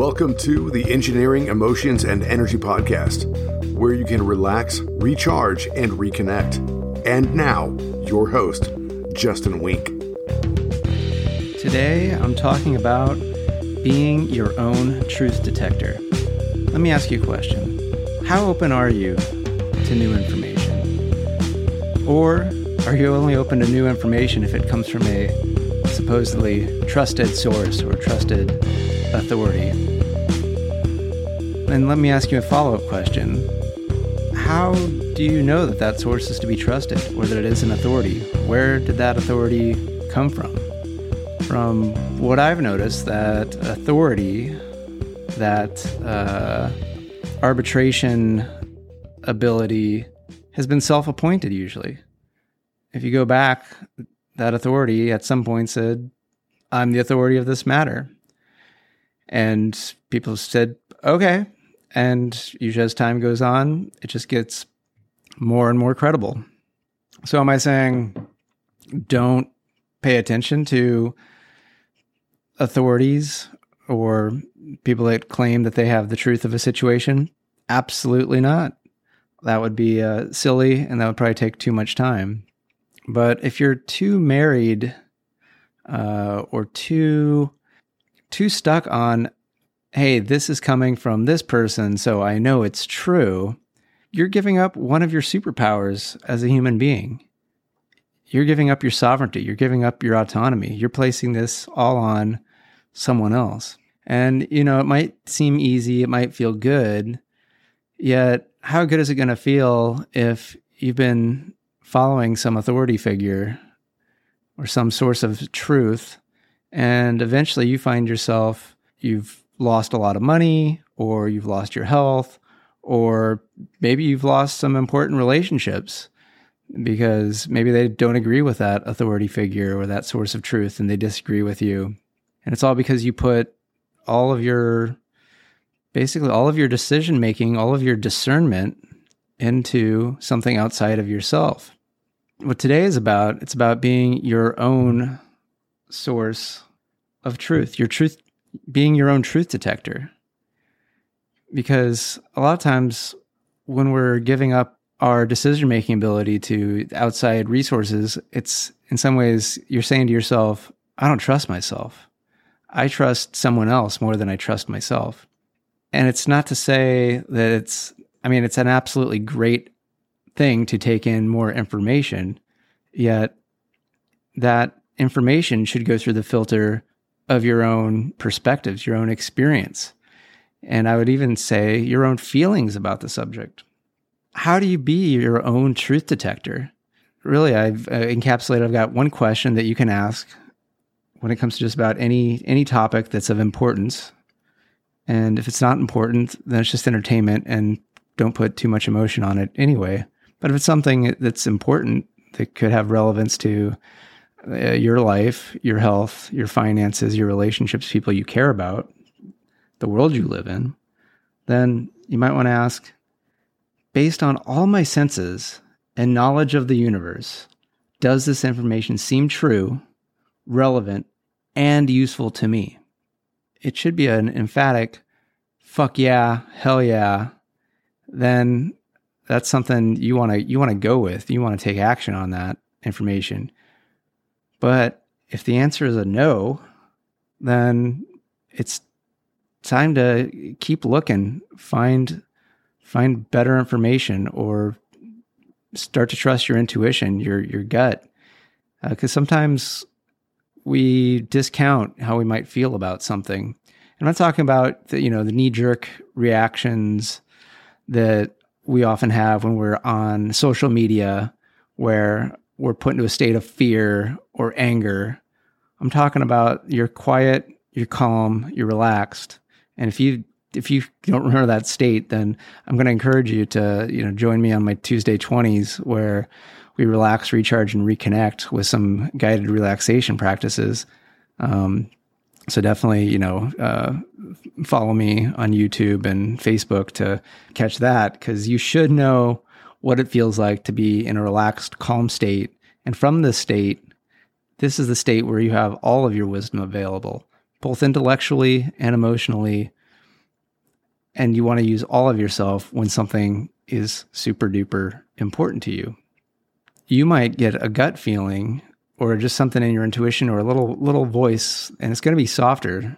Welcome to the Engineering, Emotions, and Energy Podcast, where you can relax, recharge, and reconnect. And now, your host, Justin Wenck. Today, I'm talking about being your own truth detector. Let me ask you a question How open are you to new information? Or are you only open to new information if it comes from a supposedly trusted source or trusted authority? And let me ask you a follow up question. How do you know that that source is to be trusted or that it is an authority? Where did that authority come from? From what I've noticed, that authority, that uh, arbitration ability has been self appointed usually. If you go back, that authority at some point said, I'm the authority of this matter. And people said, okay. And usually as time goes on, it just gets more and more credible. So am I saying don't pay attention to authorities or people that claim that they have the truth of a situation? Absolutely not. That would be uh, silly and that would probably take too much time. But if you're too married uh, or too too stuck on, hey, this is coming from this person, so I know it's true, you're giving up one of your superpowers as a human being. You're giving up your sovereignty. You're giving up your autonomy. You're placing this all on someone else. And, you know, it might seem easy, it might feel good, yet, how good is it going to feel if you've been following some authority figure or some source of truth, and eventually you find yourself, you've lost a lot of money, or you've lost your health, or maybe you've lost some important relationships because maybe they don't agree with that authority figure or that source of truth and they disagree with you. And it's all because you put all of your basically all of your decision making, all of your discernment into something outside of yourself what today is about, it's about being your own source of truth, your truth, being your own truth detector. Because a lot of times when we're giving up our decision making ability to outside resources, it's in some ways you're saying to yourself, I don't trust myself. I trust someone else more than I trust myself. And it's not to say that it's, I mean, it's an absolutely great thing to take in more information, yet that information should go through the filter of your own perspectives, your own experience. And I would even say your own feelings about the subject. How do you be your own truth detector? Really, I've uh, encapsulated, I've got one question that you can ask when it comes to just about any any topic that's of importance. And if it's not important, then it's just entertainment and don't put too much emotion on it anyway. But if it's something that's important that could have relevance to uh, your life, your health, your finances, your relationships, people you care about, the world you live in, then you might want to ask based on all my senses and knowledge of the universe, does this information seem true, relevant, and useful to me? It should be an emphatic fuck yeah, hell yeah. Then that's something you want to you want to go with. You want to take action on that information. But if the answer is a no, then it's time to keep looking, find find better information or start to trust your intuition, your your gut. Uh, cuz sometimes we discount how we might feel about something. I'm not talking about the, you know, the knee jerk reactions that we often have when we're on social media where we're put into a state of fear or anger. I'm talking about you're quiet, you're calm, you're relaxed. And if you if you don't remember that state, then I'm going to encourage you to, you know, join me on my Tuesday 20s where we relax, recharge, and reconnect with some guided relaxation practices. Um, so definitely, you know, uh, follow me on YouTube and Facebook to catch that because you should know what it feels like to be in a relaxed, calm state. And from this state, this is the state where you have all of your wisdom available, both intellectually and emotionally, and you want to use all of yourself when something is super duper important to you. You might get a gut feeling or just something in your intuition or a little little voice and it's going to be softer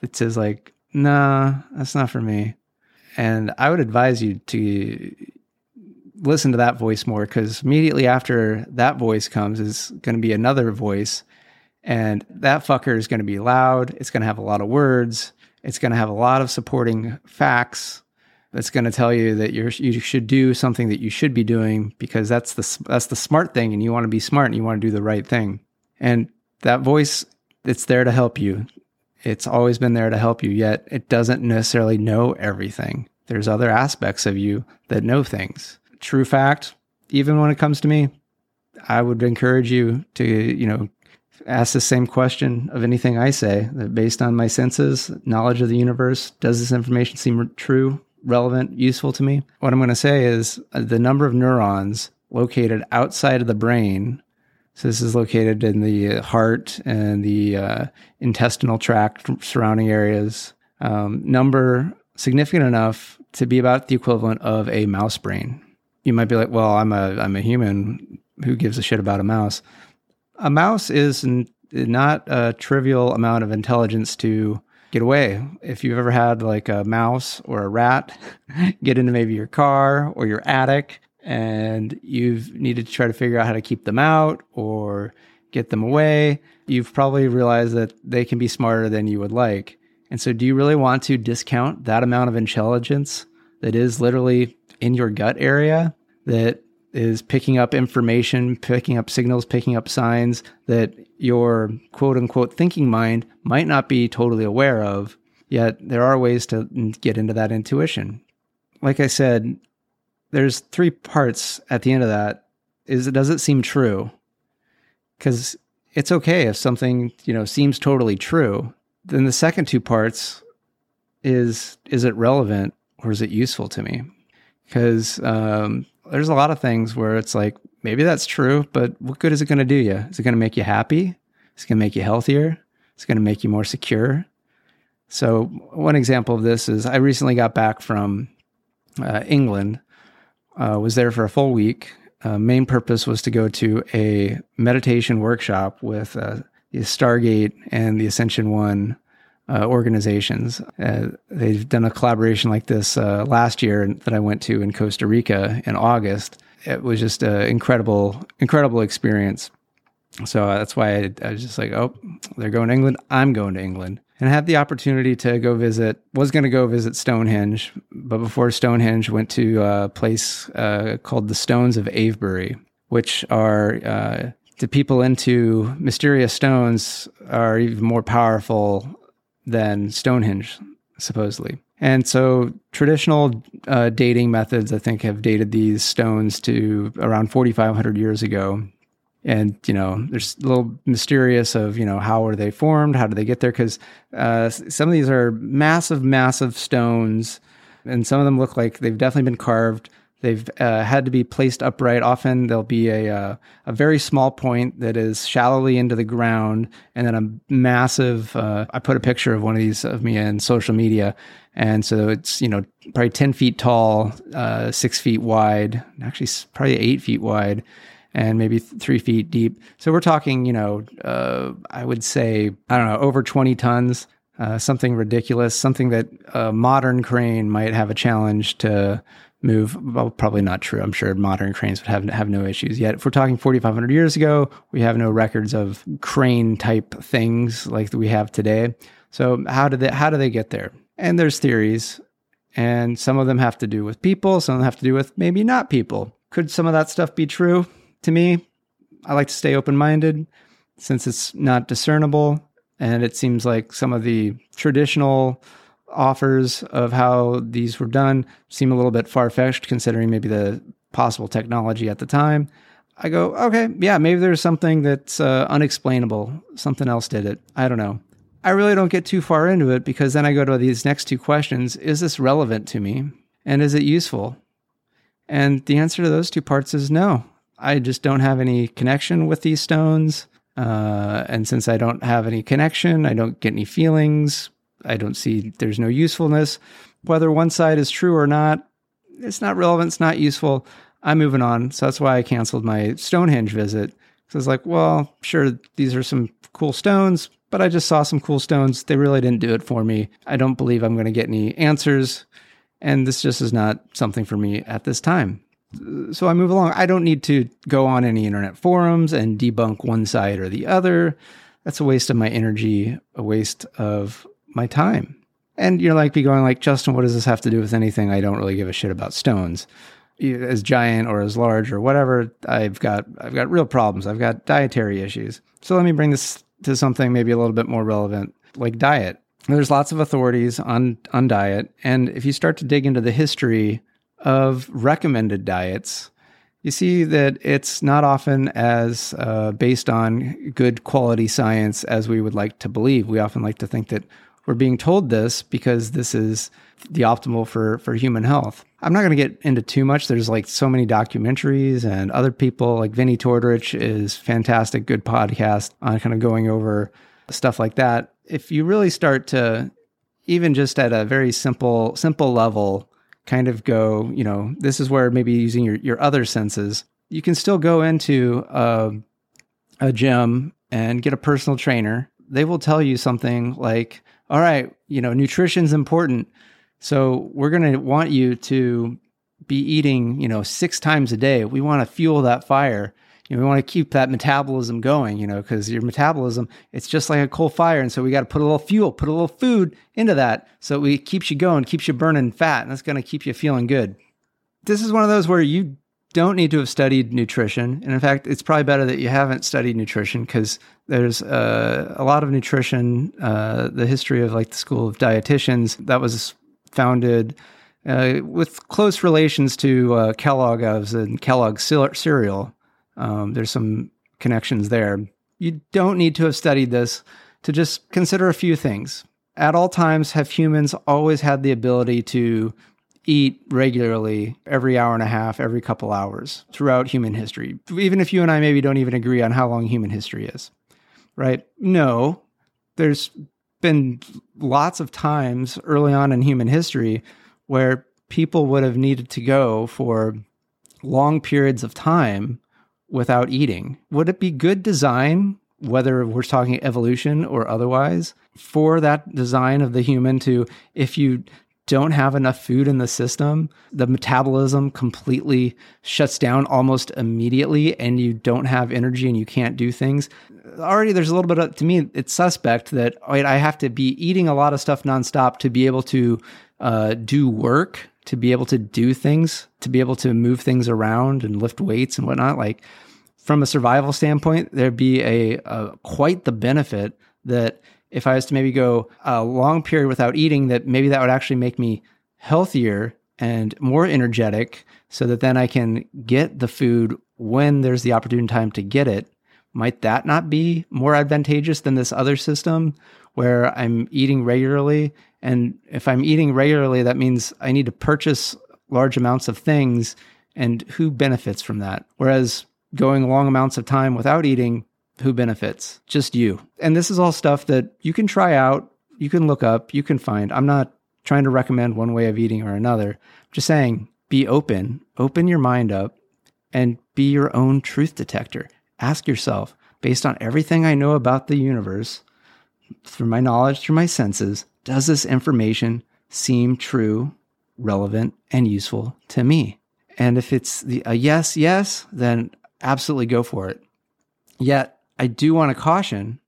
that says like, "Nah, that's not for me." And I would advise you to listen to that voice more because immediately after that voice comes is going to be another voice and that fucker is going to be loud. It's going to have a lot of words. It's going to have a lot of supporting facts. That's going to tell you that you you should do something that you should be doing because that's the that's the smart thing, and you want to be smart and you want to do the right thing. And that voice, it's there to help you. It's always been there to help you. Yet it doesn't necessarily know everything. There's other aspects of you that know things. True fact. Even when it comes to me, I would encourage you to you know ask the same question of anything I say that based on my senses, knowledge of the universe, does this information seem true, relevant, useful to me? What I'm going to say is uh, the number of neurons located outside of the brain. So this is located in the heart and the uh, intestinal tract surrounding areas. Um, number significant enough to be about the equivalent of a mouse brain. You might be like, "Well, I'm a I'm a human. Who gives a shit about a mouse?" a mouse is not a trivial amount of intelligence to get away. If you've ever had like a mouse or a rat get into maybe your car or your attic and you've needed to try to figure out how to keep them out or get them away, you've probably realized that they can be smarter than you would like. And so, do you really want to discount that amount of intelligence that is literally in your gut area that is picking up information, picking up signals, picking up signs that your quote unquote thinking mind might not be totally aware of. Yet there are ways to get into that intuition. Like I said, there's three parts at the end of that. Is it does it seem true? Because it's okay if something, you know, seems totally true. Then the second two parts is is it relevant or is it useful to me? Because um, there's a lot of things where it's like maybe that's true, but what good is it going to do you? Is it going to make you happy? Is it going to make you healthier? Is it going to make you more secure? So one example of this is I recently got back from uh, England. Uh, was there for a full week. Uh, main purpose was to go to a meditation workshop with uh, the Stargate and the Ascension One uh, organizations. Uh, they've done a collaboration like this uh, last year that I went to in Costa Rica in August. It was just an incredible, incredible experience. So uh, that's why I, I, was just like, oh, they're going to England. I'm going to England. And I had the opportunity to go visit, was going to go visit Stonehenge, but before Stonehenge, went to a place uh, called the Stones of Avebury, which are uh, to people into mysterious stones are even more powerful than Stonehenge, supposedly. And so traditional uh, dating methods, I think, have dated these stones to around 4,500 years ago. And, you know, there's a little mysterious of, you know, how are they formed? How do they get there? Because uh, some of these are massive, massive stones. And some of them look like they've definitely been carved They've uh, had to be placed upright. Often there'll be a uh, a very small point that is shallowly into the ground, and then a massive. Uh, I put a picture of one of these of me in social media, and so it's you know probably ten feet tall, uh, six feet wide, actually probably eight feet wide, and maybe three feet deep. So we're talking, you know, uh, I would say I don't know over twenty tons. Uh, something ridiculous, something that a modern crane might have a challenge to move. Well, probably not true. I'm sure modern cranes would have have no issues yet. If we're talking 4,500 years ago, we have no records of crane type things like we have today. So how did they how do they get there? And there's theories, and some of them have to do with people. Some of them have to do with maybe not people. Could some of that stuff be true? To me, I like to stay open minded since it's not discernible, and it seems like some of the traditional offers of how these were done seem a little bit far fetched considering maybe the possible technology at the time. I go, okay, yeah, maybe there's something that's uh, unexplainable. Something else did it. I don't know. I really don't get too far into it because then I go to these next two questions Is this relevant to me? And is it useful? And the answer to those two parts is no. I just don't have any connection with these stones. Uh, and since I don't have any connection, I don't get any feelings. I don't see there's no usefulness. Whether one side is true or not, it's not relevant, it's not useful. I'm moving on. So that's why I canceled my Stonehenge visit. So I was like, well, sure, these are some cool stones, but I just saw some cool stones. They really didn't do it for me. I don't believe I'm going to get any answers. And this just is not something for me at this time. So I move along. I don't need to go on any internet forums and debunk one side or the other. That's a waste of my energy, a waste of my time. And you're like be going like, Justin, what does this have to do with anything? I don't really give a shit about stones as giant or as large or whatever, I've got I've got real problems. I've got dietary issues. So let me bring this to something maybe a little bit more relevant, like diet. There's lots of authorities on on diet, and if you start to dig into the history of recommended diets, you see that it's not often as uh, based on good quality science as we would like to believe. We often like to think that we're being told this because this is the optimal for for human health. I'm not going to get into too much. There's like so many documentaries and other people like Vinnie Tortorich is fantastic, good podcast on kind of going over stuff like that. If you really start to even just at a very simple simple level kind of go, you know, this is where maybe using your your other senses, you can still go into a, a gym and get a personal trainer. They will tell you something like all right, you know, nutrition's important. So we're going to want you to be eating, you know, six times a day. We want to fuel that fire. You know, we want to keep that metabolism going, you know, because your metabolism, it's just like a coal fire. And so we got to put a little fuel, put a little food into that. So it keeps you going, keeps you burning fat, and that's going to keep you feeling good. This is one of those where you don't need to have studied nutrition. And in fact, it's probably better that you haven't studied nutrition because there's uh, a lot of nutrition, uh, the history of like the school of dietitians that was founded uh, with close relations to uh, Kellogg and Kellogg cereal. Um, there's some connections there. You don't need to have studied this to just consider a few things. At all times, have humans always had the ability to eat regularly every hour and a half, every couple hours throughout human history. Even if you and I maybe don't even agree on how long human history is, right? No, there's been lots of times early on in human history where people would have needed to go for long periods of time without eating. Would it be good design, whether we're talking evolution or otherwise, for that design of the human to, if you don't have enough food in the system, the metabolism completely shuts down almost immediately and you don't have energy and you can't do things. Already there's a little bit of, to me, it's suspect that wait, I have to be eating a lot of stuff nonstop to be able to uh, do work, to be able to do things, to be able to move things around and lift weights and whatnot. Like from a survival standpoint, there'd be a, a quite the benefit that if I was to maybe go a long period without eating, that maybe that would actually make me healthier and more energetic so that then I can get the food when there's the opportune time to get it. Might that not be more advantageous than this other system where I'm eating regularly? And if I'm eating regularly, that means I need to purchase large amounts of things. And who benefits from that? Whereas going long amounts of time without eating who benefits? Just you. And this is all stuff that you can try out, you can look up, you can find. I'm not trying to recommend one way of eating or another. I'm just saying be open, open your mind up, and be your own truth detector. Ask yourself, based on everything I know about the universe, through my knowledge, through my senses, does this information seem true, relevant, and useful to me? And if it's the, a yes, yes, then absolutely go for it. Yet I do want to caution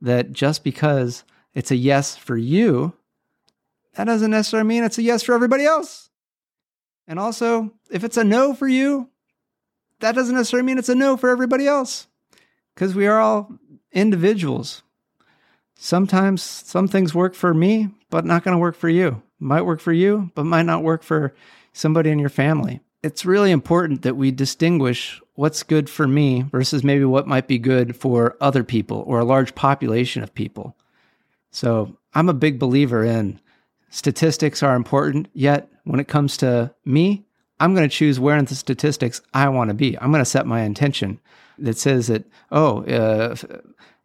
that just because it's a yes for you, that doesn't necessarily mean it's a yes for everybody else. And also, if it's a no for you, that doesn't necessarily mean it's a no for everybody else because we are all individuals. Sometimes some things work for me, but not going to work for you. Might work for you, but might not work for somebody in your family. It's really important that we distinguish what's good for me versus maybe what might be good for other people or a large population of people. So I'm a big believer in statistics are important, yet when it comes to me, I'm going to choose where in the statistics I want to be. I'm going to set my intention that says that, oh, uh, if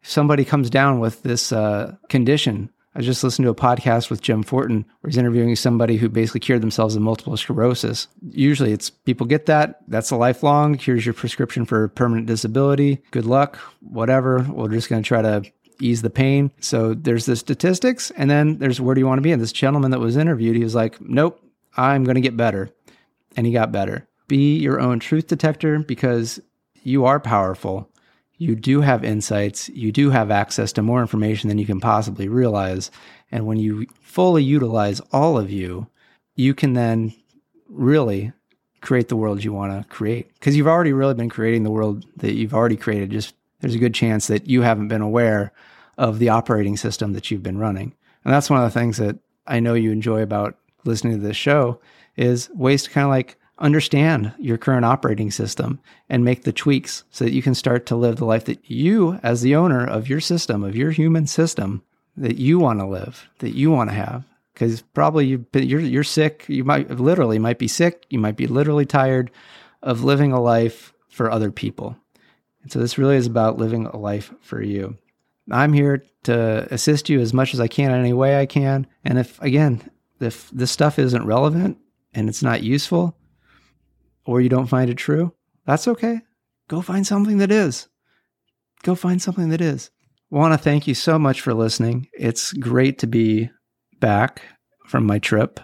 somebody comes down with this uh, condition, I just listened to a podcast with Jim Fortin where he's interviewing somebody who basically cured themselves of multiple sclerosis. Usually it's people get that, that's a lifelong. Here's your prescription for permanent disability. Good luck, whatever. We're just going to try to ease the pain. So there's the statistics, and then there's where do you want to be? And this gentleman that was interviewed, he was like, Nope, I'm going to get better. And he got better. Be your own truth detector because you are powerful you do have insights, you do have access to more information than you can possibly realize. And when you fully utilize all of you, you can then really create the world you want to create. Because you've already really been creating the world that you've already created. Just there's a good chance that you haven't been aware of the operating system that you've been running. And that's one of the things that I know you enjoy about listening to this show is ways to kind of like understand your current operating system and make the tweaks so that you can start to live the life that you, as the owner of your system, of your human system, that you want to live, that you want to have. Because probably you, you're you're sick. You might literally might be sick. You might be literally tired of living a life for other people. And so this really is about living a life for you. I'm here to assist you as much as I can in any way I can. And if again, if this stuff isn't relevant and it's not useful, or you don't find it true, that's okay. Go find something that is. Go find something that is. Want to thank you so much for listening. It's great to be back from my trip.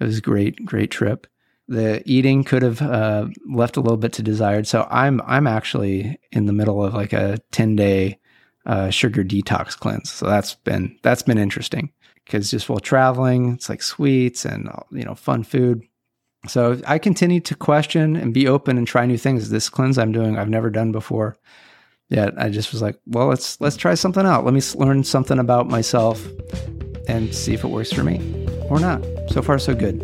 It was a great, great trip. The eating could have uh, left a little bit to desired. So I'm I'm actually in the middle of like a ten day uh, sugar detox cleanse. So that's been that's been interesting because just while traveling, it's like sweets and you know fun food. So I continue to question and be open and try new things. This cleanse I'm doing, I've never done before. Yet I just was like, well, let's let's try something out. Let me learn something about myself and see if it works for me or not. So far, so good.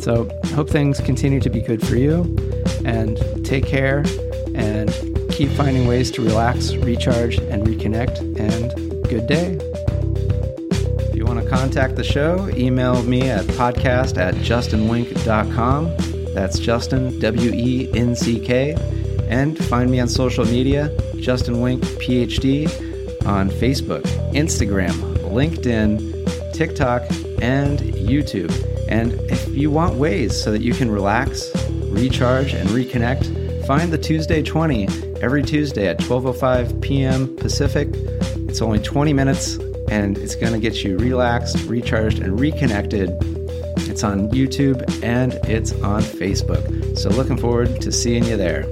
So hope things continue to be good for you, and take care and keep finding ways to relax, recharge, and reconnect. And good day contact the show, email me at podcast at justinwenck.com. That's Justin, W E N C K. And find me on social media, Justin Wenck, PhD, on Facebook, Instagram, LinkedIn, TikTok, and YouTube. And if you want ways so that you can relax, recharge, and reconnect, find the Tuesday 20 every Tuesday at 12:05 p.m. Pacific. It's only 20 minutes and it's going to get you relaxed, recharged, and reconnected. It's on YouTube and it's on Facebook. So, looking forward to seeing you there.